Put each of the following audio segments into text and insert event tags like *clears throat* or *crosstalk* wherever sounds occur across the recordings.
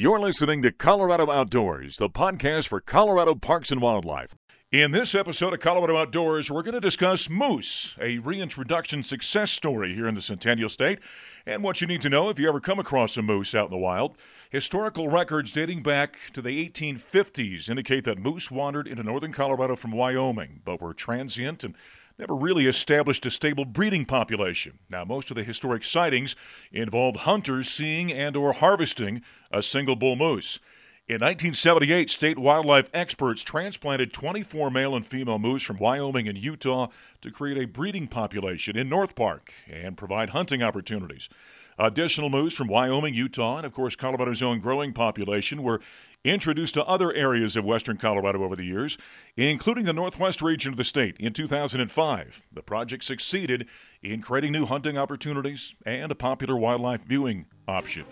You're listening to Colorado Outdoors, the podcast for Colorado Parks and Wildlife. In this episode of Colorado Outdoors, we're going to discuss moose, a reintroduction success story here in the Centennial State, and what you need to know if you ever come across a moose out in the wild. Historical records dating back to the 1850s indicate that moose wandered into northern Colorado from Wyoming, but were transient and never really established a stable breeding population. Now, most of the historic sightings involved hunters seeing and or harvesting a single bull moose. In 1978, state wildlife experts transplanted 24 male and female moose from Wyoming and Utah to create a breeding population in North Park and provide hunting opportunities. Additional moose from Wyoming, Utah, and of course Colorado's own growing population were introduced to other areas of western Colorado over the years, including the northwest region of the state in 2005. The project succeeded in creating new hunting opportunities and a popular wildlife viewing option.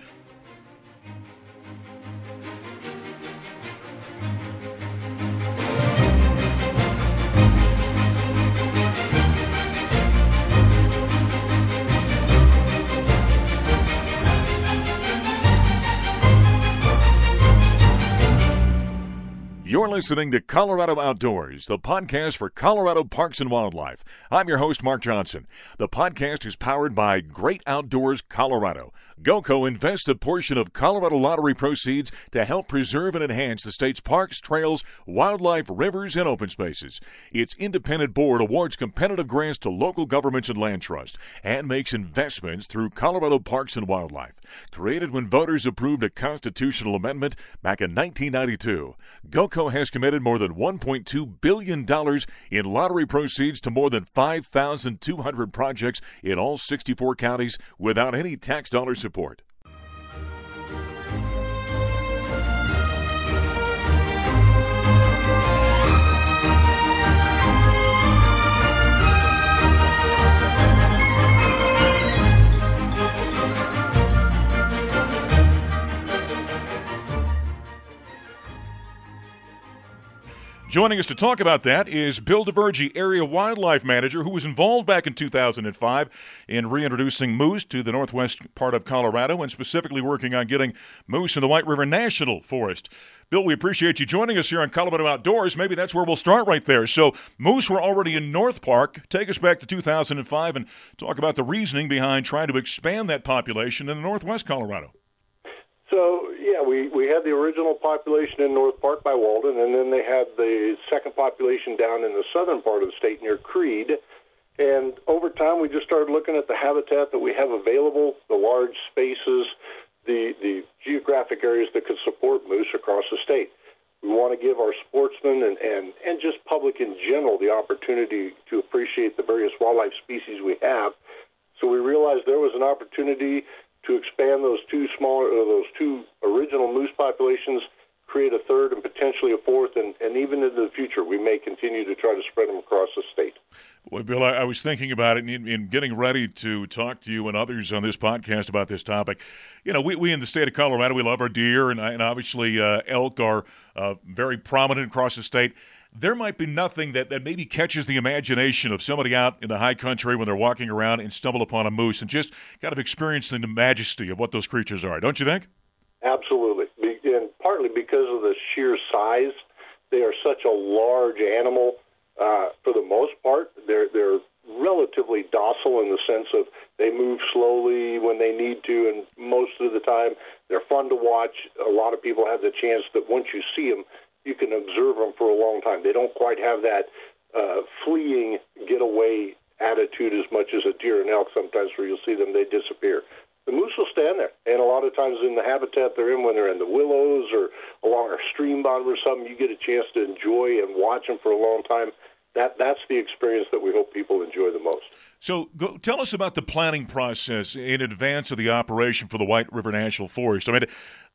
Listening to Colorado Outdoors, the podcast for Colorado Parks and Wildlife. I'm your host, Mark Johnson. The podcast is powered by Great Outdoors Colorado. GOCO invests a portion of Colorado lottery proceeds to help preserve and enhance the state's parks, trails, wildlife, rivers, and open spaces. Its independent board awards competitive grants to local governments and land trusts and makes investments through Colorado Parks and Wildlife. Created when voters approved a constitutional amendment back in 1992, GOCO has committed more than $1.2 billion in lottery proceeds to more than 5,200 projects in all 64 counties without any tax dollars support. Joining us to talk about that is Bill de Vergie, Area Wildlife Manager, who was involved back in 2005 in reintroducing moose to the northwest part of Colorado and specifically working on getting moose in the White River National Forest. Bill, we appreciate you joining us here on Colorado Outdoors. Maybe that's where we'll start right there. So, moose were already in North Park. Take us back to 2005 and talk about the reasoning behind trying to expand that population in the northwest Colorado. So yeah, we we had the original population in North Park by Walden, and then they had the second population down in the southern part of the state near Creede. And over time, we just started looking at the habitat that we have available, the large spaces, the the geographic areas that could support moose across the state. We want to give our sportsmen and, and, and just public in general the opportunity to appreciate the various wildlife species we have. So we realized there was an opportunity to expand those two smaller, uh, those two original moose populations, create a third and potentially a fourth, and, and even into the future, we may continue to try to spread them across the state. Well, Bill, I, I was thinking about it in, in, getting ready to talk to you and others on this podcast about this topic. You know, we, we in the state of Colorado, we love our deer, and, and obviously uh, elk are uh, very prominent across the state there might be nothing that, that maybe catches the imagination of somebody out in the high country when they're walking around and stumble upon a moose and just kind of experiencing the majesty of what those creatures are, don't you think? Absolutely. And partly because of the sheer size, they are such a large animal. Uh, for the most part, they're they're relatively docile in the sense of they move slowly when they need to, and most of the time they're fun to watch. A lot of people have the chance that once you see them, you can observe them for a long time. They don't quite have that uh, fleeing getaway attitude as much as a deer and elk. Sometimes where you'll see them, they disappear. The moose will stand there, and a lot of times in the habitat they're in, when they're in the willows or along a stream bottom or something, you get a chance to enjoy and watch them for a long time that that's the experience that we hope people enjoy the most. So, go, tell us about the planning process in advance of the operation for the White River National Forest. I mean,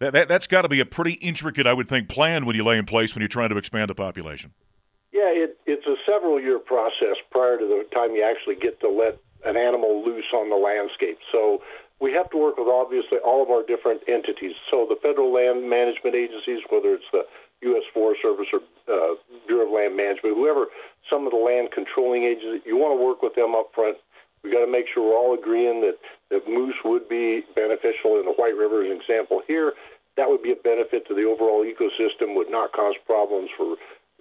that, that has got to be a pretty intricate, I would think, plan when you lay in place when you're trying to expand the population. Yeah, it, it's a several year process prior to the time you actually get to let an animal loose on the landscape. So we have to work with obviously all of our different entities. So the federal land management agencies, whether it's the U.S. Forest Service or uh, Bureau of Land Management, whoever, some of the land controlling agencies, you want to work with them up front. We got to make sure we're all agreeing that, that moose would be beneficial in the White River, as an example here. that would be a benefit to the overall ecosystem, would not cause problems for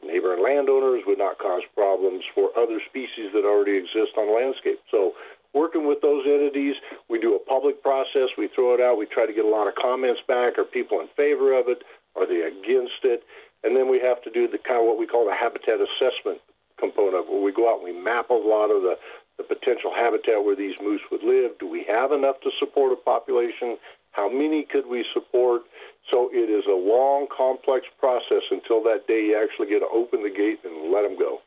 neighboring landowners, would not cause problems for other species that already exist on the landscape. So working with those entities, we do a public process, we throw it out, we try to get a lot of comments back. Are people in favor of it? Are they against it? And then we have to do the kind of what we call the habitat assessment component, where we go out and we map a lot of the, the potential habitat where these moose would live. Do we have enough to support a population? How many could we support? So it is a long, complex process until that day you actually get to open the gate and let them go.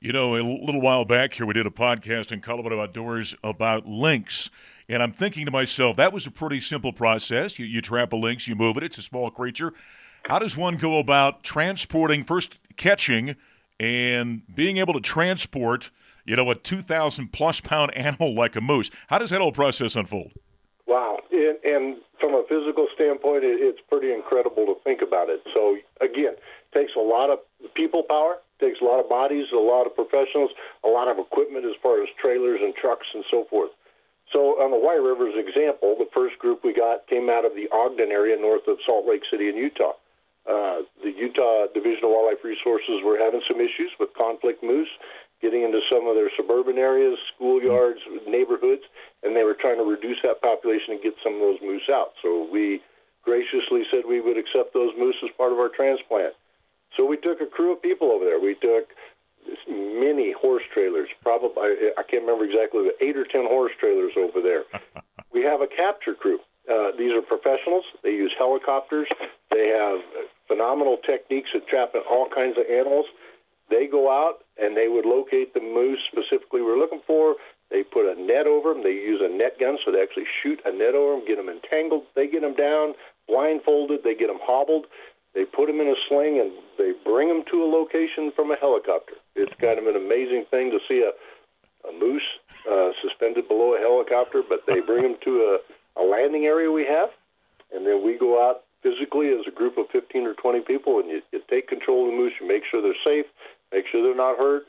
You know, a little while back here, we did a podcast in Colorado Outdoors about lynx. And I'm thinking to myself, that was a pretty simple process. You, you trap a lynx, you move it, it's a small creature. How does one go about transporting, first catching, and being able to transport, you know, a 2,000 plus pound *laughs* animal like a moose? How does that whole process unfold? Wow. And, and from a physical standpoint, it, it's pretty incredible to think about it. So, again, takes a lot of people power, takes a lot of bodies, a lot of professionals, a lot of equipment as far as trailers and trucks and so forth. So on the White River's example, the first group we got came out of the Ogden area north of Salt Lake City in Utah. Uh, the Utah Division of Wildlife Resources were having some issues with conflict moose, getting into some of their suburban areas, schoolyards, neighborhoods, and they were trying to reduce that population and get some of those moose out. So we graciously said we would accept those moose as part of our transplant. So we took a crew of people over there. We took many horse trailers, probably I can't remember exactly, but eight or ten horse trailers over there. *laughs* we have a capture crew. Uh, these are professionals. They use helicopters. They have phenomenal techniques at trapping all kinds of animals. They go out and they would locate the moose specifically we're looking for. They put a net over them. They use a net gun, so they actually shoot a net over them, get them entangled. They get them down, blindfolded. They get them hobbled. They put them in a sling and they bring them to a location from a helicopter. It's kind of an amazing thing to see a, a moose uh, suspended below a helicopter, but they bring them to a, a landing area we have, and then we go out physically as a group of 15 or 20 people, and you, you take control of the moose. You make sure they're safe, make sure they're not hurt,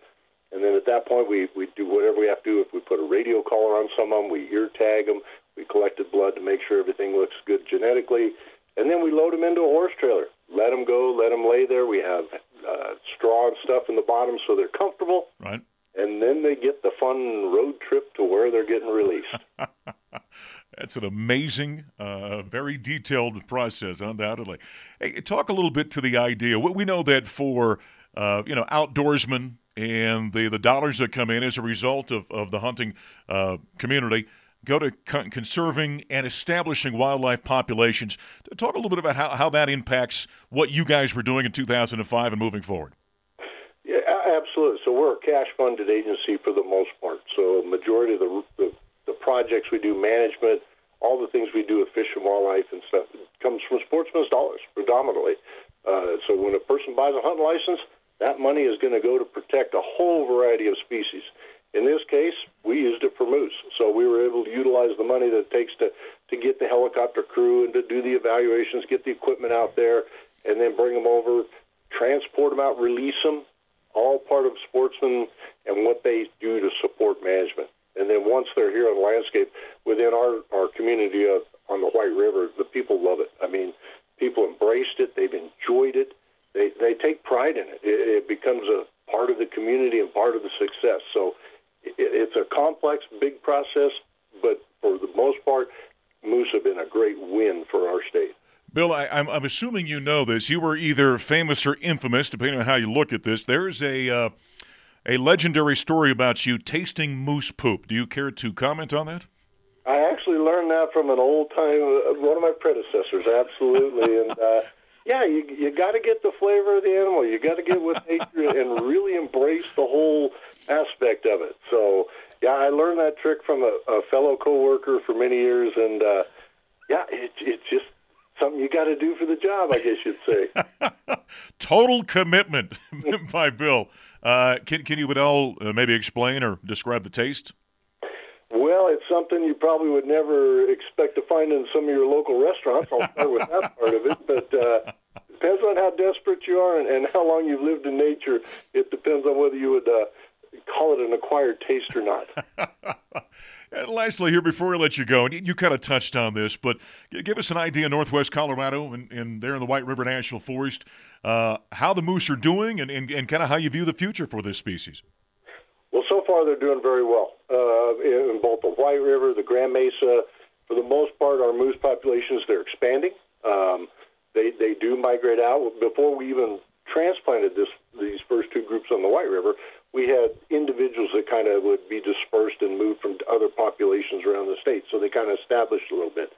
and then at that point we, we do whatever we have to do. If we put a radio collar on some of them, we ear tag them. We collected blood to make sure everything looks good genetically, and then we load them into a horse trailer. Let them go, let them lay there. We have uh, straw and stuff in the bottom so they're comfortable. Right. And then they get the fun road trip to where they're getting released. *laughs* That's an amazing, uh, very detailed process, undoubtedly. Hey, talk a little bit to the idea. We know that for uh, you know outdoorsmen and the the dollars that come in as a result of, of the hunting uh, community go to con- conserving and establishing wildlife populations. Talk a little bit about how, how that impacts what you guys were doing in 2005 and moving forward. Yeah, absolutely. So we're a cash funded agency for the most part. So majority of the, projects we do, management, all the things we do with fish and wildlife and stuff, comes from sportsmen's dollars predominantly. Uh, so when a person buys a hunting license, that money is going to go to protect a whole variety of species. In this case, we used it for moose, so we were able to utilize the money that it takes to to get the helicopter crew and to do the evaluations, get the equipment out there, and then bring them over, transport them out, release them. All part of sportsmen and what they do to support management. And then once they're here on landscape within our, our community of, on the White River, the people love it. I mean, people embraced it. They've enjoyed it. They, they take pride in it. it. It becomes a part of the community and part of the success. So it, it's a complex, big process, but for the most part, moose have been a great win for our state. Bill, I, am assuming you know this. You were either famous or infamous, depending on how you look at this. There's a uh, a legendary story about you tasting moose poop. Do you care to comment on that? I actually learned that from an old time uh, one of my predecessors. Absolutely, *laughs* and uh, yeah, you you got to get the flavor of the animal. You got to get with nature and really embrace the whole aspect of it. So yeah, I learned that trick from a, a fellow coworker for many years, and uh, yeah, it, it's just something you got to do for the job, I guess you'd say. *laughs* Total commitment *laughs* by Bill. Uh, can, can you at all uh, maybe explain or describe the taste? Well, it's something you probably would never expect to find in some of your local restaurants. I'll start with that *laughs* part of it, but uh, depends on how desperate you are and, and how long you've lived in nature. It depends on whether you would uh, call it an acquired taste or not. *laughs* And lastly, here before we let you go, and you kind of touched on this, but give us an idea, Northwest Colorado and, and there in the White River National Forest, uh, how the moose are doing and, and, and kind of how you view the future for this species. Well, so far they're doing very well uh, in both the White River, the Grand Mesa. For the most part, our moose populations they're expanding. Um, they they do migrate out. Before we even transplanted this these first two groups on the White River, we had individuals that kind of would be dispersed and moved from other populations around the state. So they kind of established a little bit.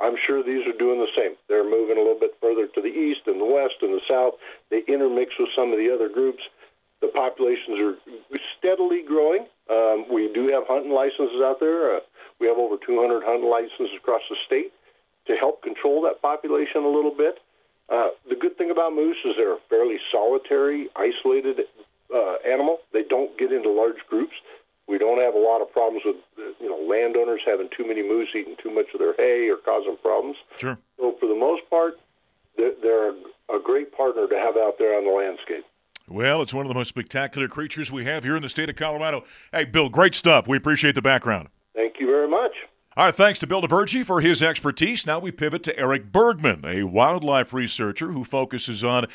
I'm sure these are doing the same. They're moving a little bit further to the east and the west and the south. They intermix with some of the other groups. The populations are steadily growing. Um, we do have hunting licenses out there. Uh, we have over 200 hunting licenses across the state to help control that population a little bit. Uh, the good thing about moose is they're fairly solitary, isolated uh, animal. They don't get into large groups. We don't have a lot of problems with you know landowners having too many moose eating too much of their hay or causing problems. Sure. So for the most part, they're, they're a great partner to have out there on the landscape. Well, it's one of the most spectacular creatures we have here in the state of Colorado. Hey, Bill, great stuff. We appreciate the background. Thank you very much. Our thanks to Bill de Vergie for his expertise. Now we pivot to Eric Bergman, a wildlife researcher who focuses on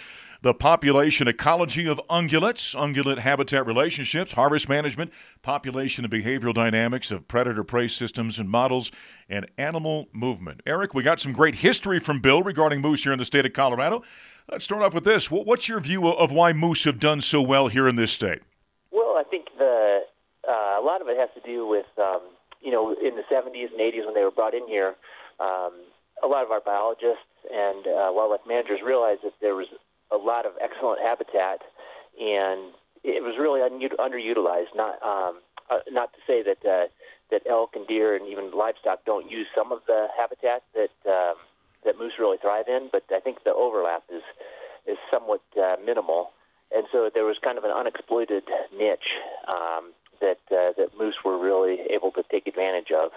the population ecology of ungulates, ungulate habitat relationships, harvest management, population and behavioral dynamics of predator prey systems and models, and animal movement. Eric, we got some great history from Bill regarding moose here in the state of Colorado. Let's start off with this. What's your view of why moose have done so well here in this state? Well, I think the uh, a lot of it has to do with um, you know, in the 70s and 80s when they were brought in here, um, a lot of our biologists and uh, wildlife managers realized that there was a lot of excellent habitat, and it was really un- underutilized. Not um, uh, not to say that uh, that elk and deer and even livestock don't use some of the habitat that um, that moose really thrive in, but I think the overlap is is somewhat uh, minimal, and so there was kind of an unexploited niche um, that uh, that moose were really able to take advantage of,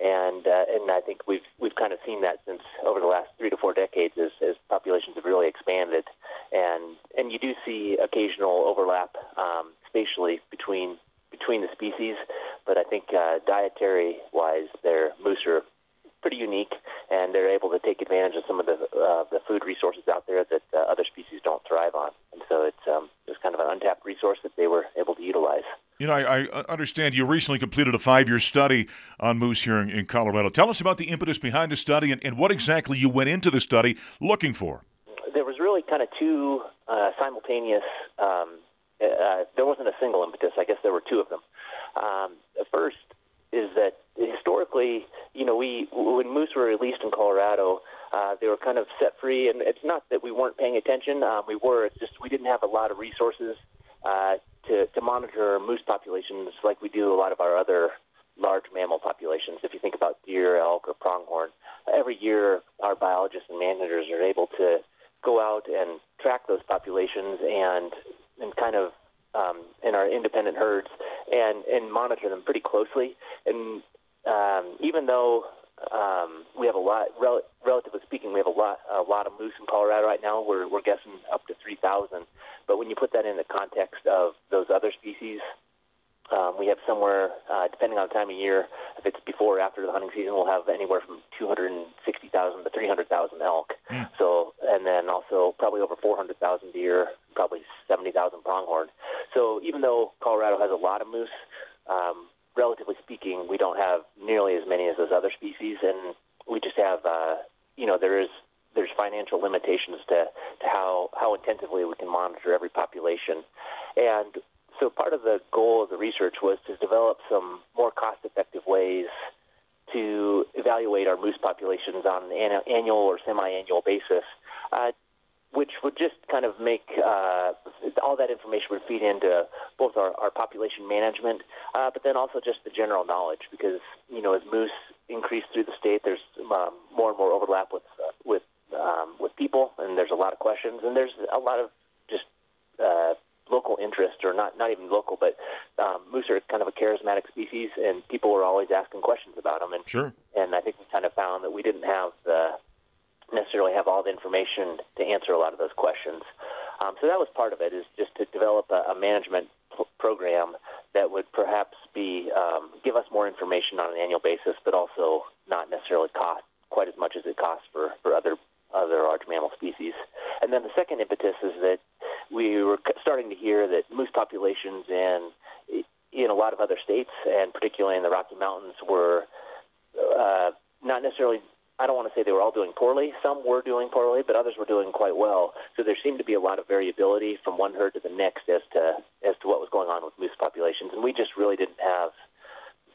and uh, and I think we've we've kind of seen that since over the last three to four decades as, as populations have really expanded, and and you do see occasional overlap um, spatially between between the species, but I think uh, dietary wise, their moose are pretty unique, and they're able to take advantage of some of the uh, the food resources out there that uh, other species don't thrive on. And so it's um, it's kind of an untapped resource that they were able to utilize. You know, I, I understand you recently completed a five-year study on moose here in, in, Colorado. Tell us about the impetus behind the study and, and, what exactly you went into the study looking for. There was really kind of two uh, simultaneous. Um, uh, there wasn't a single impetus. I guess there were two of them. Um, the first is that historically, you know, we when moose were released in Colorado, uh, they were kind of set free, and it's not that we weren't paying attention. Um, we were. It's just we didn't have a lot of resources uh, to, to monitor moose populations like we do a lot of our other large mammal populations. If you think about deer, elk, or pronghorn, every year our biologists and managers are able to go out and track those populations and and kind of um, in our independent herds and and monitor them pretty closely. And um, even though um, we have a lot, rel- relatively speaking, we have a lot a lot of moose in Colorado right now. We're we're guessing up to three thousand. But when you put that in the context of those other species, um, we have somewhere, uh, depending on the time of year, if it's before or after the hunting season, we'll have anywhere from 260,000 to 300,000 elk. Mm. So, and then also probably over 400,000 deer, probably 70,000 pronghorn. So, even though Colorado has a lot of moose, um, relatively speaking, we don't have nearly as many as those other species, and we just have, uh, you know, there is there's financial limitations to, to how, how intensively we can monitor every population. And so part of the goal of the research was to develop some more cost-effective ways to evaluate our moose populations on an annual or semi-annual basis, uh, which would just kind of make uh, all that information would feed into both our, our population management, uh, but then also just the general knowledge. Because you know, as moose increase through the state, there's um, more and more overlap with uh, with um, with people, and there's a lot of questions, and there's a lot of just uh, local interest, or not not even local, but um, moose are kind of a charismatic species, and people are always asking questions about them. And sure. And I think we kind of found that we didn't have the necessarily have all the information to answer a lot of those questions. Um, so that was part of it, is just to develop a, a management p- program that would perhaps be um, give us more information on an annual basis, but also not necessarily cost quite as much as it costs for, for other other large mammal species. And then the second impetus is that we were starting to hear that moose populations in in a lot of other states, and particularly in the Rocky Mountains, were uh, not necessarily I don't want to say they were all doing poorly. Some were doing poorly, but others were doing quite well. So there seemed to be a lot of variability from one herd to the next as to as to what was going on with moose populations, and we just really didn't have.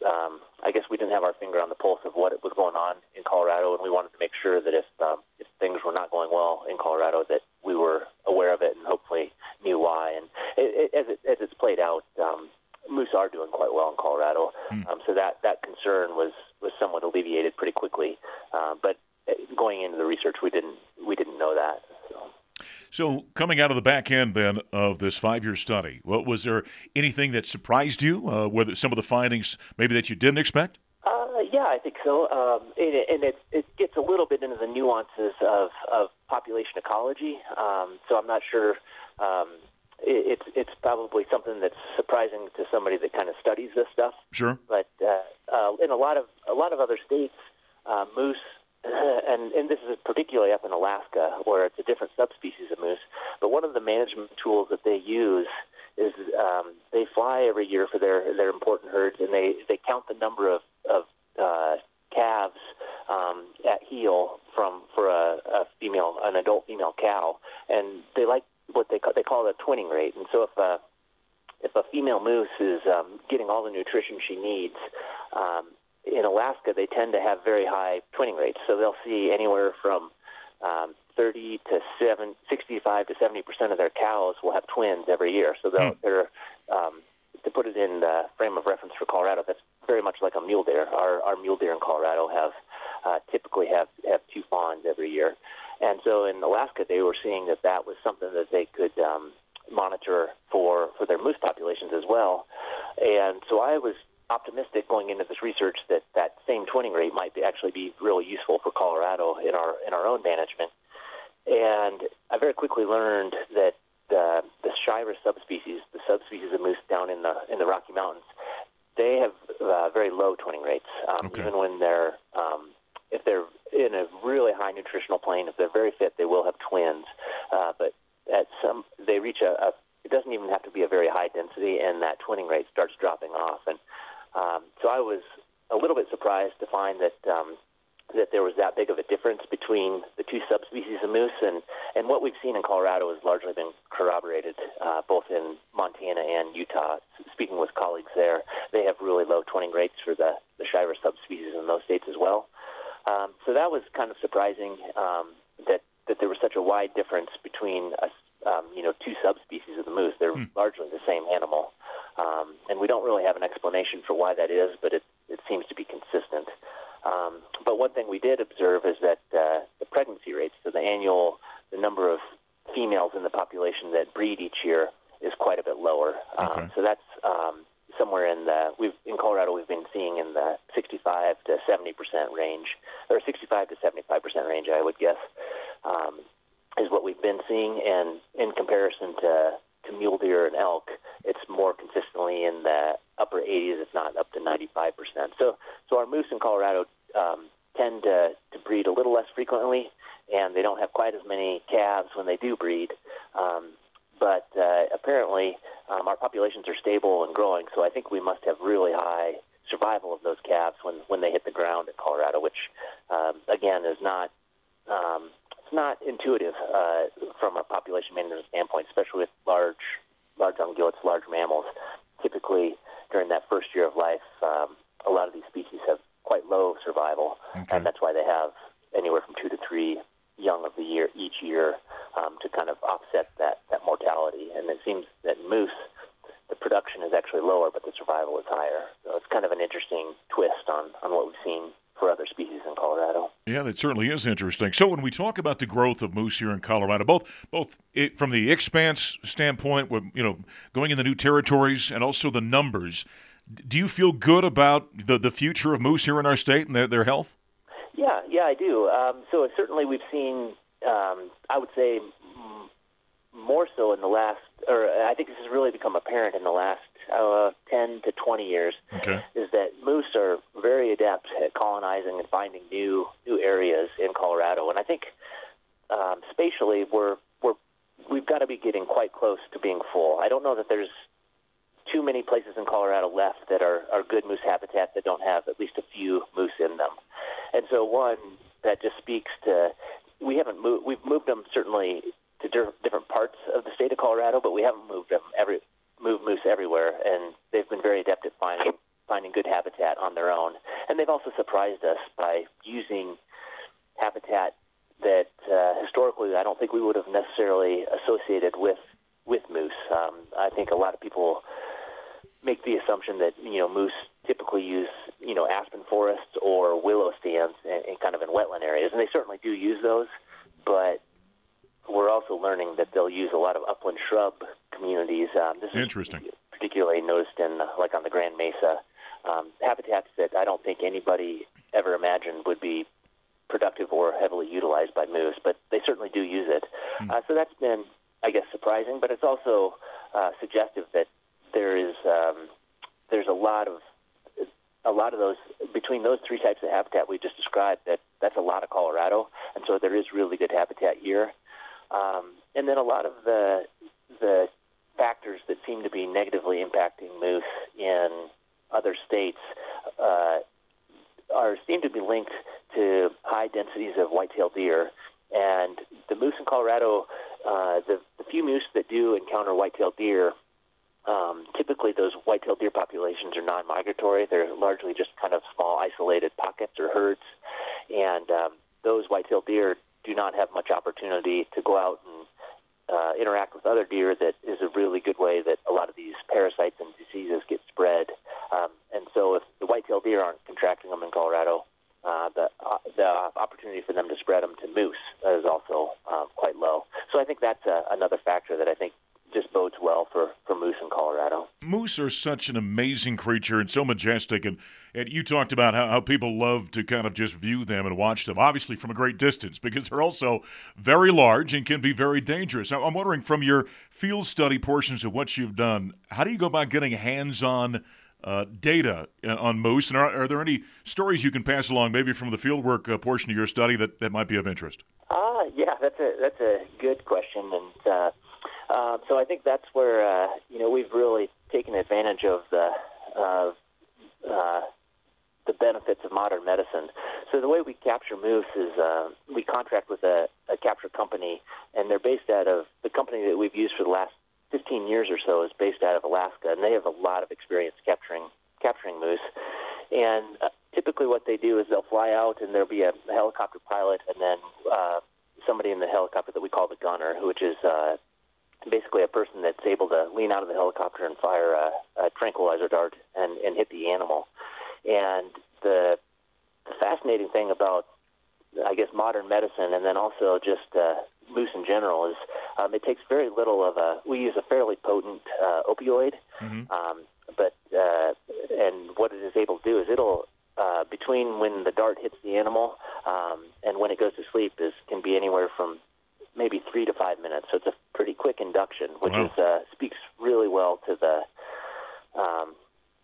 Um, I guess we didn't have our finger on the pulse of what was going on in Colorado, and we wanted to make sure that if um, if things were not going well in Colorado, that we were aware of it and hopefully knew why. And it, it, as it as it's played out, um, moose are doing quite well in Colorado. Mm. Um, so that that concern was was somewhat alleviated pretty quickly. Uh, but uh, going into the research, we didn't we didn't know that. So. So, coming out of the back end then of this five-year study, what was there anything that surprised you? Uh, were some of the findings maybe that you didn't expect? Uh, yeah, I think so. Um, and, and it, it gets a little bit into the nuances of, of population ecology. Um, so I'm not sure um, it's it's probably something that's surprising to somebody that kind of studies this stuff. Sure. But uh, uh, in a lot of a lot of other states, uh, moose, *laughs* and and this is particularly up in Alaska where it's a different subspecies of moose. But one of the management tools that they use is um, they fly every year for their their important herds, and they they count the number of of uh, calves um, at heel from for a, a female an adult female cow, and they like what they call, they call it a twinning rate. And so if a if a female moose is um, getting all the nutrition she needs, um, in Alaska they tend to have very high twinning rates. So they'll see anywhere from um, 30 to 7, 65 to 70 percent of their cows will have twins every year. So they'll, mm. they're um, to put it in the frame of reference for Colorado, that's very much like a mule deer. Our, our mule deer in Colorado have uh, typically have have two fawns every year. And so in Alaska, they were seeing that that was something that they could um, monitor for, for their moose populations as well. And so I was optimistic going into this research that that same twinning rate might be, actually be really useful for Colorado in our in our own management. And I very quickly learned that the the Shiras subspecies, the subspecies of moose down in the in the Rocky Mountains, they have uh, very low twinning rates, um, okay. even when they're um, if they're in a really high nutritional plane, if they're very fit, they will have twins. Uh, but at some, they reach a, a, it doesn't even have to be a very high density, and that twinning rate starts dropping off. And um, so I was a little bit surprised to find that um, that there was that big of a difference between the two subspecies of moose, and and what we've seen in Colorado has largely been corroborated uh, both in Montana and Utah. Speaking with colleagues there, they have really low twinning rates for the the Shiras subspecies in those states as well. Um, so that was kind of surprising um, that that there was such a wide difference between us, um, you know, two subspecies of the moose. They're hmm. largely the same animal, um, and we don't really have an explanation for why that is, but it it seems to be consistent. Um, but one thing we did observe is that uh, the pregnancy rates, so the annual, the number of females in the population that breed each year, is quite a bit lower. Um, okay. Um, so that's um, somewhere in the we've in Colorado we've been seeing in the 65 to 70 percent range, or 65 to 75 percent range, I would guess, um, is what we've been seeing. And in comparison to to mule deer and elk, it's more consistently in the upper 80s, if not up to 95 percent. So so our moose in Colorado um, tend to to breed a little less frequently, and they don't have quite as many calves when they do breed. Um, but uh, apparently um, our populations are stable and growing, so I think we must have really high survival of those calves when, when they hit the ground in Colorado, which um, again is not um, it's not intuitive uh, from a population management standpoint, especially with large large ungulates, large mammals. Typically, during that first year of life, um, a lot of these species have quite low survival, okay. and that's why they have anywhere from two to three young of the year each year um, to kind of offset that, that mortality. And it seems that moose, the production is actually lower, but the survival is higher. So it's kind of an interesting twist on, on what we've seen for other species in Colorado. Yeah, that certainly is interesting. So when we talk about the growth of moose here in Colorado, both both it, from the expanse standpoint, with you know going in the new territories, and also the numbers, do you feel good about the the future of moose here in our state and their, their health? Yeah, yeah, I do. Um, so certainly we've seen, um, I would say, m- more so in the last, or I think this has really become apparent in the last uh, 10 to 20 years Okay. is that moose are very adept at colonizing and finding new new areas in Colorado, and I think um, spatially we're we're we've got to be getting quite close to being full. I don't know that there's too many places in Colorado left that are, are good moose habitat that don't have at least a few moose in them. And so one that just speaks to we haven't moved we've moved them certainly to di- different parts of the state of Colorado, but we haven't moved them every moved moose everywhere, and they've been very adept at finding finding good habitat on their own. And they've also surprised us by using habitat that uh, historically I don't think we would have necessarily associated with with moose. Um, I think a lot of people make the assumption that you know moose typically use you know aspen forests or willow stands and, and kind of in wetland areas, and they certainly do use those. But we're also learning that they'll use a lot of upland shrub communities. Um, this Interesting. is particularly noticed in uh, like on the Grand Mesa um, habitats that I don't think anybody ever imagined would be productive or heavily utilized by moose, but they certainly do use it. Uh, so that's been, I guess, surprising, but it's also uh, suggestive that there is um, there's a lot of a lot of those between those three types of habitat we just described. That that's a lot of Colorado, and so there is really good habitat here. Um, and then a lot of the the factors that seem to be negatively impacting moose in other states uh, are seem to be linked to high densities of white-tailed deer. And the moose in Colorado, uh, the, the few moose that do encounter white-tailed deer, um, typically those white-tailed deer populations are non-migratory. They're largely just kind of small, isolated pockets or herds, and um, those white-tailed deer do not have much opportunity to go out and uh, interact with other deer. That is a really good way that a lot of these parasites and diseases get spread. Um, and so, if the white-tailed deer aren't contracting them in Colorado, uh, the uh, the opportunity for them to spread them to moose is also uh, quite low. So I think that's uh, another factor that I think just bodes well for, for moose in Colorado. Moose are such an amazing creature and so majestic. And, and you talked about how, how people love to kind of just view them and watch them, obviously from a great distance, because they're also very large and can be very dangerous. I'm wondering from your field study portions of what you've done, how do you go about getting hands on? Uh, data uh, on moose, and are, are, there any stories you can pass along, maybe from the fieldwork uh, portion of your study, that, that might be of interest? Ah, yeah, that's a that's a good question, and uh, uh, so I think that's where uh, you know we've really taken advantage of the uh, uh, the benefits of modern medicine. So the way we capture moose is uh, we contract with a, a capture company, and they're based out of the company that we've used for the last 15 years or so is based out of Alaska, and they have a lot of experience capturing capturing moose. And uh, typically, what they do is they'll fly out, and there'll be a helicopter pilot, and then uh, somebody in the helicopter that we call the gunner, which is uh, basically a person that's able to lean out of the helicopter and fire a, a tranquilizer dart and, and hit the animal. And the, the fascinating thing about, I guess, modern medicine, and then also just uh, moose in general, is um, it takes very little of a. We use a fairly potent uh, opioid, Mhm. um, but uh, and what it is able to do is it'll uh, between when the dart hits the animal um, and when it goes to sleep is can be anywhere from maybe three to five minutes. So it's a pretty quick induction, which Wow. is uh, speaks really well to the um,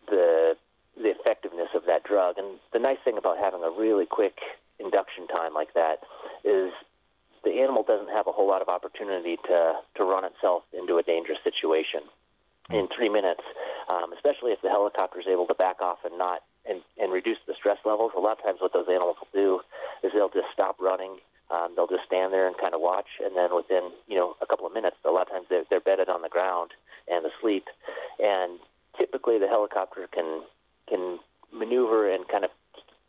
the the effectiveness of that drug. And the nice thing about having a really quick induction time like that is the animal doesn't have a whole lot of opportunity to to run itself into a dangerous situation in three minutes, um, especially if the helicopter is able to back off and not and, and reduce the stress levels. A lot of times, what those animals will do is they'll just stop running. Um, they'll just stand there and kind of watch, and then within you know a couple of minutes, a lot of times they're, they're bedded on the ground and asleep. And typically, the helicopter can can maneuver and kind of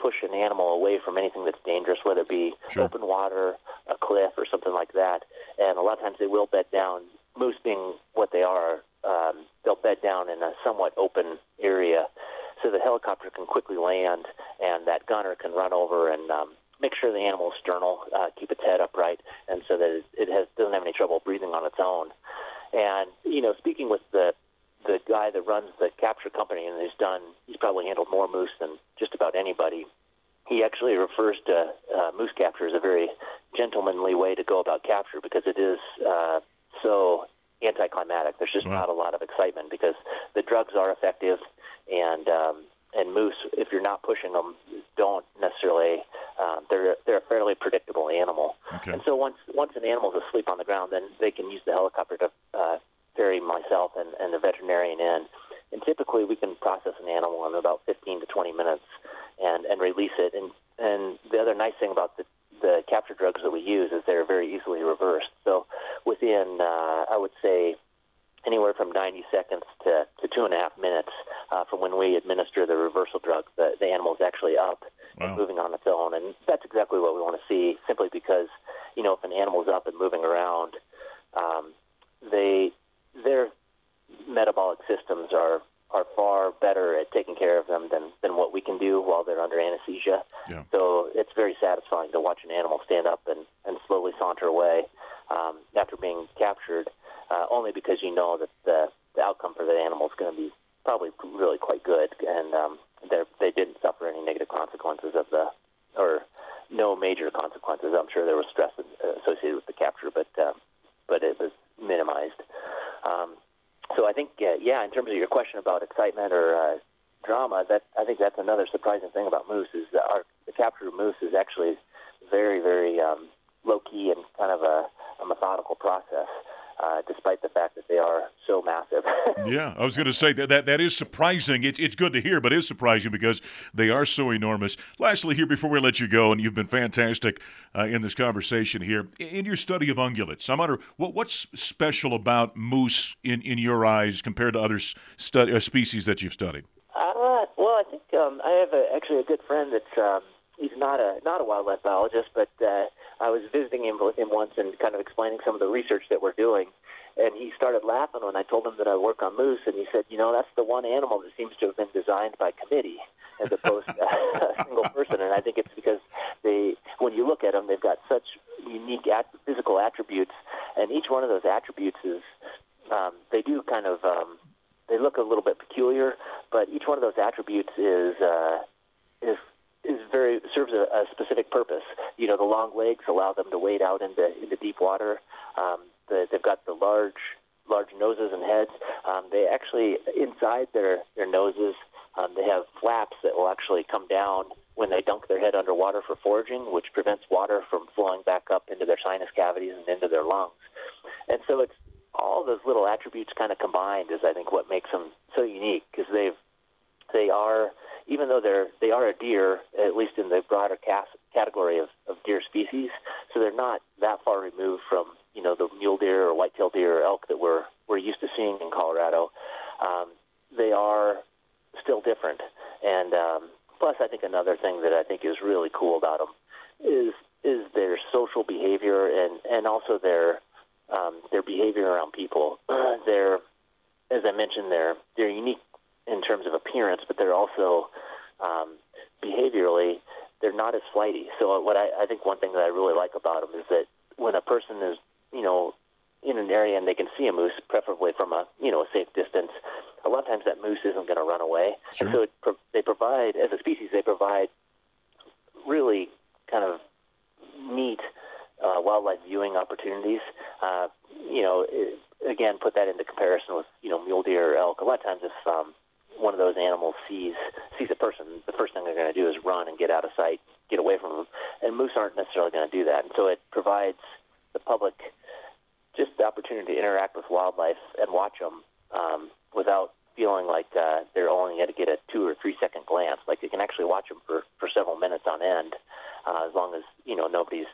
push an animal away from anything that's dangerous, whether it be Sure. open water, a cliff, or something like that. And a lot of times they will bed down. Moose being what they are, um, they'll bed down in a somewhat open area, so the helicopter can quickly land, and that gunner can run over and um, make sure the animal's sternal, uh, keep its head upright, and so that it, it has doesn't have any trouble breathing on its own. And you know, speaking with the the guy that runs the capture company and he's done, he's probably handled more moose than just about anybody. He actually refers to uh, moose capture as a very gentlemanly way to go about capture because it is uh, so anticlimactic. There's just wow. not a lot of excitement because the drugs are effective, and um, and moose, if you're not pushing them, don't necessarily. Um, they're they're a fairly predictable animal, okay. and so once once an animal's asleep on the ground, then they can use the helicopter to uh, ferry myself and, and the veterinarian in. And typically, we can process an animal in about 15 to 20 minutes and and release it. And and the other nice thing about the the capture drugs that we use is they're very easily reversed. So within, uh, I would say, anywhere from 90 seconds to, to two and a half minutes uh, from when we administer the reversal drug, the, the animal is actually up wow. and moving on its own. And that's exactly what we want to see, simply because, you know, if an animal is up and moving around, um, they their metabolic systems are are far better at taking care of them than, than what we can do while they're under anesthesia. Yeah. So it's very satisfying to watch an animal stand up and, and slowly saunter away um, after being captured uh, only because you know that the, the outcome for the animal is going to be probably really quite good, and um, they didn't suffer any negative consequences of the, or no major consequences. I'm sure there was stress associated with the capture, but uh, but it was minimized. Um, so I think, uh, yeah, in terms of your question about excitement or uh, drama, that I think that's another surprising thing about moose is that our the capture of moose is actually very, very um, low key and kind of a, a methodical process uh, despite the fact that they are so massive. *laughs* yeah, I was going to say that, that that is surprising. It's it's good to hear, but it's surprising because they are so enormous. Lastly, here before we let you go, and you've been fantastic uh, in this conversation here in your study of ungulates. I'm wondering what what's special about moose in, in your eyes compared to other stu- uh, species that you've studied. Uh, well, I think um, I have a, actually a good friend that's um, he's not a not a wildlife biologist, but uh, I was visiting him with him once and kind of explaining some of the research that we're doing. And he started laughing when I told him that I work on moose, and he said, "You know, that's the one animal that seems to have been designed by committee as opposed to *laughs* a single person." And I think it's because they, when you look at them, they've got such unique at- physical attributes, and each one of those attributes is, um, they do kind of, um, they look a little bit peculiar, but each one of those attributes is uh, is is very serves a, a specific purpose. You know, the long legs allow them to wade out into into deep water. Um, the, they've got the large large noses and heads. Um, they actually inside their their noses um, they have flaps that will actually come down when they dunk their head underwater for foraging, which prevents water from flowing back up into their sinus cavities and into their lungs. And so it's all those little attributes kind of combined is I think what makes them so unique because they've they are even though they're they are a deer, at least in the broader cast, category of, of deer species, so they're not that far removed from you know the mule deer or white-tailed deer or elk that we're we're used to seeing in Colorado. Um, they are still different, and um, plus, I think another thing that I think is really cool about them is is their social behavior and and also their um, their behavior around people. Uh, *clears throat* they're as I mentioned, they're they're unique in terms of appearance, but they're also um, behaviorally they're not as flighty. So what I, I think one thing that I really like about them is that when a person is you know in an area and they can see a moose, preferably from a you know a safe distance, a lot of times that moose isn't going to run away. Sure. And so it, they provide, as a species, they provide really kind of neat uh, wildlife viewing opportunities. Uh, you know, it, again, put that into comparison with you know mule deer or elk. A lot of times, if um, one of those animals sees sees a person, the first thing they're going to do is run and get out of sight, get away from them. And moose aren't necessarily going to do that. And so it provides the public just the opportunity to interact with wildlife and watch them um, without feeling like uh, they're only going to get a two or three second glance. Like they can actually watch them for, for several minutes on end, uh, as long as you know nobody's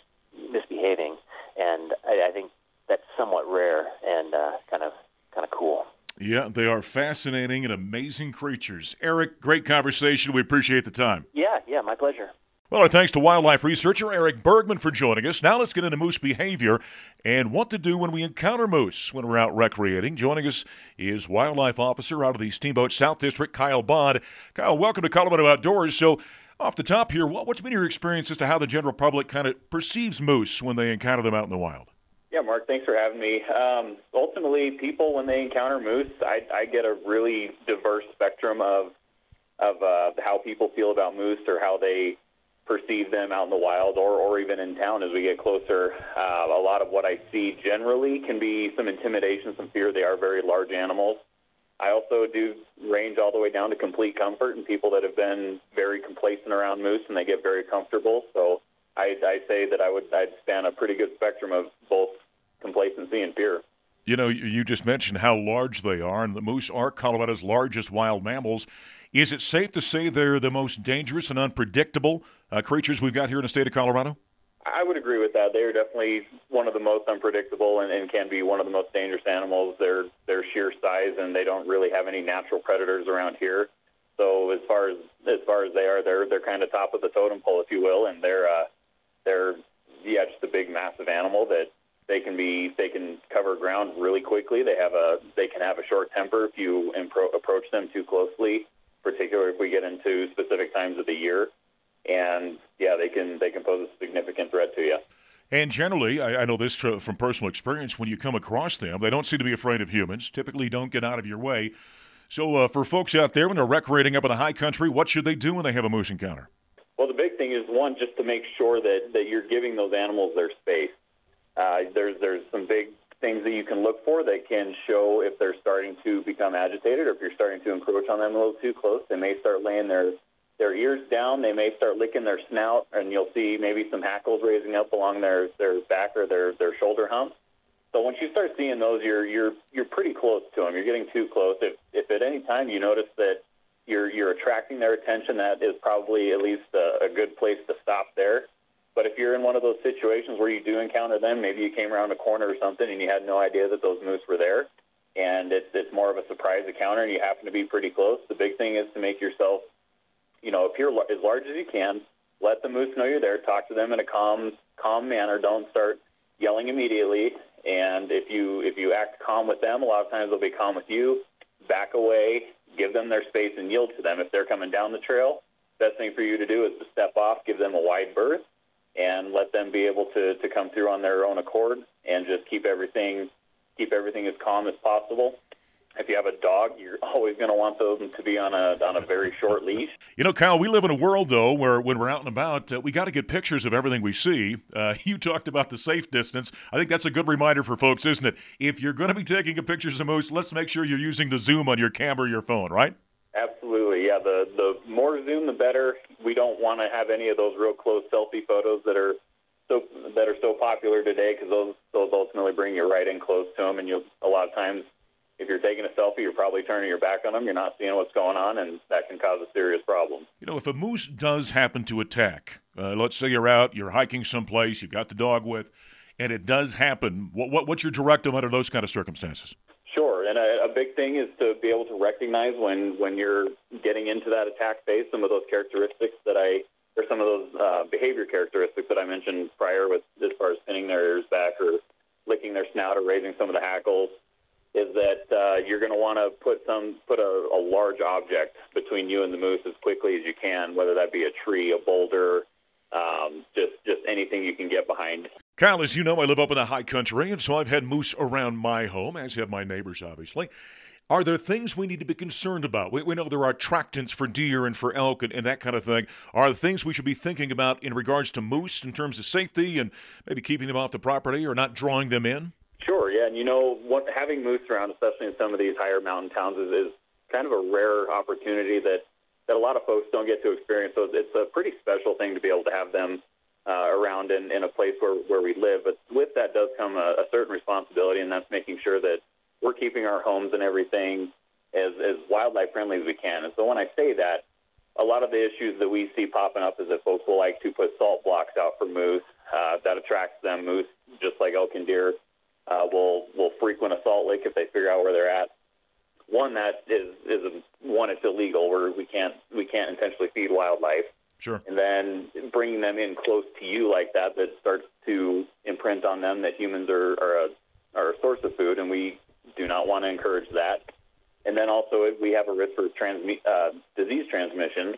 misbehaving. And I, I think that's somewhat rare and uh, kind of. Yeah, they are fascinating and amazing creatures. Eric, great conversation. We appreciate the time. Yeah, yeah, my pleasure. Well, our thanks to wildlife researcher Eric Bergman for joining us. Now let's get into moose behavior and what to do when we encounter moose when we're out recreating. Joining us is wildlife officer out of the Steamboat South District, Kyle Bond. Kyle, welcome to Colorado Outdoors. So, off the top here, what's been your experience as to how the general public kind of perceives moose when they encounter them out in the wild? Yeah, Mark, thanks for having me. Um, ultimately, people when they encounter moose, I, I get a really diverse spectrum of of uh, how people feel about moose or how they perceive them out in the wild or, or even in town as we get closer. Uh, a lot of what I see generally can be some intimidation, some fear. They are very large animals. I also do range all the way down to complete comfort and people that have been very complacent around moose and they get very comfortable. So I, I say that I would I'd span a pretty good spectrum of both complacency and fear. You know, you just mentioned how large they are, and the moose are Colorado's largest wild mammals. Is it safe to say they're the most dangerous and unpredictable uh, creatures we've got here in the state of Colorado? I would agree with that. They are definitely one of the most unpredictable and, and can be one of the most dangerous animals. Their their sheer size and they don't really have any natural predators around here. So as far as as far as they are, they're they're kind of top of the totem pole, if you will, and they're uh, they're yeah just a big massive animal that they can be they can cover ground really quickly. They have a they can have a short temper if you impro- approach them too closely, particularly if we get into specific times of the year and yeah, they can they can pose a significant threat to you. And generally, I, I know this from personal experience. When you come across them, they don't seem to be afraid of humans. Typically, don't get out of your way. So, uh, for folks out there when they're recreating up in the high country, what should they do when they have a moose encounter? Thing is one, just to make sure that, that you're giving those animals their space. Uh, there's there's some big things that you can look for that can show if they're starting to become agitated or if you're starting to encroach on them a little too close. They may start laying their their ears down. They may start licking their snout, and you'll see maybe some hackles raising up along their their back or their their shoulder hump. So once you start seeing those, you're you're you're pretty close to them. You're getting too close. If if at any time you notice that you're you're attracting their attention, that is probably at least a, a good place to stop there. But if you're in one of those situations where you do encounter them, maybe you came around a corner or something and you had no idea that those moose were there, and it's it's more of a surprise encounter, and you happen to be pretty close. The big thing is to make yourself you know, you're as large as you can, let the moose know you're there. Talk to them in a calm, calm manner. Don't start yelling immediately. And if you if you act calm with them, a lot of times they'll be calm with you. Back away, give them their space, and yield to them. If they're coming down the trail, best thing for you to do is to step off, give them a wide berth, and let them be able to to come through on their own accord, and just keep everything keep everything as calm as possible if you have a dog, you're always going to want them to be on a on a very short leash. *laughs* You know, Kyle, we live in a world though where when we're out and about, uh, we got to get pictures of everything we see. Uh, *laughs* you talked about the safe distance. I think that's a good reminder for folks, isn't it? If you're going to be taking a pictures of moose, let's make sure you're using the zoom on your camera or your phone, right? Absolutely, yeah. The the more zoom, the better. We don't want to have any of those real close selfie photos that are so that are so popular today because those those ultimately bring you right in close to them, and you a lot of times if you're taking a selfie, you're probably turning your back on them. You're not seeing what's going on, and that can cause a serious problem. You know, if a moose does happen to attack, uh, let's say you're out, you're hiking someplace, you've got the dog with, and it does happen, what, what, what's your directive under those kind of circumstances? Sure, and a, a big thing is to be able to recognize when when you're getting into that attack phase, some of those characteristics that I or some of those uh, behavior characteristics that I mentioned prior, with as far as pinning their ears back or licking their snout or raising some of the hackles is that uh, you're going to want to put some put a, a large object between you and the moose as quickly as you can, whether that be a tree, a boulder, um, just just anything you can get behind. Kyle, as you know, I live up in the high country, and so I've had moose around my home, as have my neighbors, obviously. Are there things we need to be concerned about? We, we know there are attractants for deer and for elk and, and, that kind of thing. Are there things we should be thinking about in regards to moose in terms of safety and maybe keeping them off the property or not drawing them in? Sure, yeah, and you know what having moose around, especially in some of these higher mountain towns, is, is kind of a rare opportunity that that a lot of folks don't get to experience. So it's a pretty special thing to be able to have them uh, around in, in a place where, where we live. But with that does come a, a certain responsibility, and that's making sure that we're keeping our homes and everything as, as wildlife friendly as we can. And so when I say that, a lot of the issues that we see popping up is that folks will like to put salt blocks out for moose. Uh, that attracts them. Moose, just like elk and deer, uh, will will frequent a salt lick if they figure out where they're at. One that is is a, one it's illegal where we can't we can't intentionally feed wildlife. Sure. And then bringing them in close to you like that that starts to imprint on them that humans are are a are a source of food, and we do not want to encourage that. And then also we have a risk for transmi- uh, disease transmission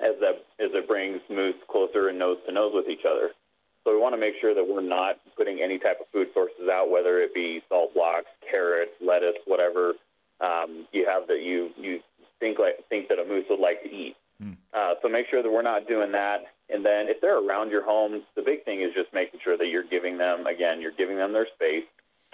as that as it brings moose closer and nose to nose with each other. So we want to make sure that we're not putting any type of food sources out, whether it be salt blocks, carrots, lettuce, whatever um, you have that you you think like think that a moose would like to eat. Mm. Uh, so make sure that we're not doing that. And then if they're around your home, the big thing is just making sure that you're giving them, again, you're giving them their space,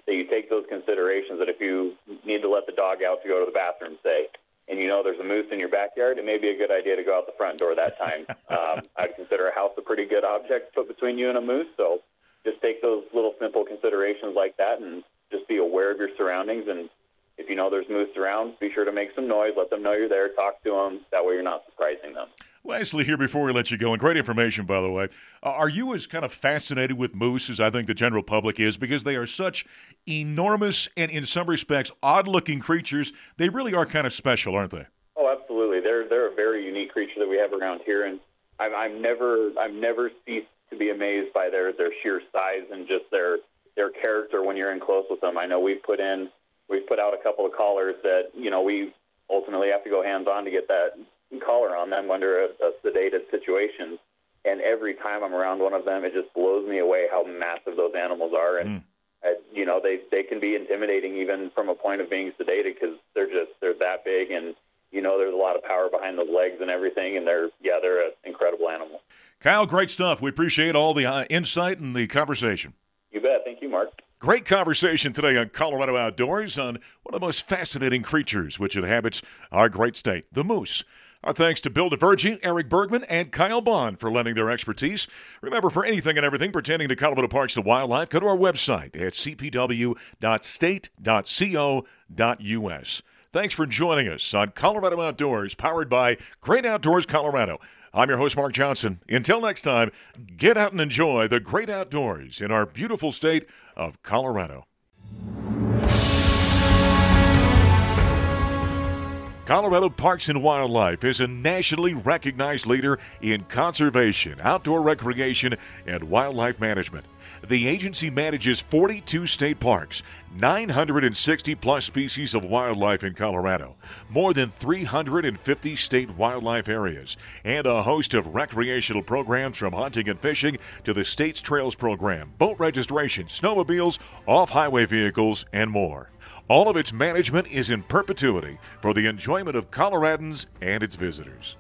that you take those considerations that if you need to let the dog out to go to the bathroom, say, and you know there's a moose in your backyard, it may be a good idea to go out the front door that time. *laughs* um, I'd consider a house a pretty good object to put between you and a moose. So just take those little simple considerations like that and just be aware of your surroundings. And if you know there's moose around, be sure to make some noise, let them know you're there, talk to them. That way you're not surprising them. Lastly, here before we let you go, and great information, by the way, uh, are you as kind of fascinated with moose as I think the general public is because they are such enormous and, in some respects, odd looking creatures? They really are kind of special, aren't they? Oh, absolutely. They're, they're a very unique creature that we have around here, and I'm, I'm never, I've never ceased to be amazed by their, their sheer size and just their, their character when you're in close with them. I know we've put in, we've put out a couple of collars that, you know, we ultimately have to go hands on to get that collar on them under a, a sedated situation. And every time I'm around one of them, it just blows me away how massive those animals are. And mm. uh, you know, they they can be intimidating even from a point of being sedated because they're just they're that big, and you know, there's a lot of power behind the legs and everything. And they're yeah, they're an incredible animal. Kyle, great stuff. We appreciate all the uh, insight and the conversation. You bet. Thank you, Mark. Great conversation today on Colorado Outdoors on one of the most fascinating creatures which inhabits our great state, the moose. Our thanks to Bill de Vergie, Eric Bergman, and Kyle Bond for lending their expertise. Remember, for anything and everything pertaining to Colorado Parks and Wildlife, go to our website at cpw.state.co.us. Thanks for joining us on Colorado Outdoors, powered by Great Outdoors Colorado. I'm your host, Mark Johnson. Until next time, get out and enjoy the great outdoors in our beautiful state of Colorado. Colorado Parks and Wildlife is a nationally recognized leader in conservation, outdoor recreation, and wildlife management. The agency manages 42 state parks, 960 plus species of wildlife in Colorado, more than 350 state wildlife areas, and a host of recreational programs from hunting and fishing to the state's trails program, boat registration, snowmobiles, off highway vehicles, and more. All of its management is in perpetuity for the enjoyment of Coloradans and its visitors.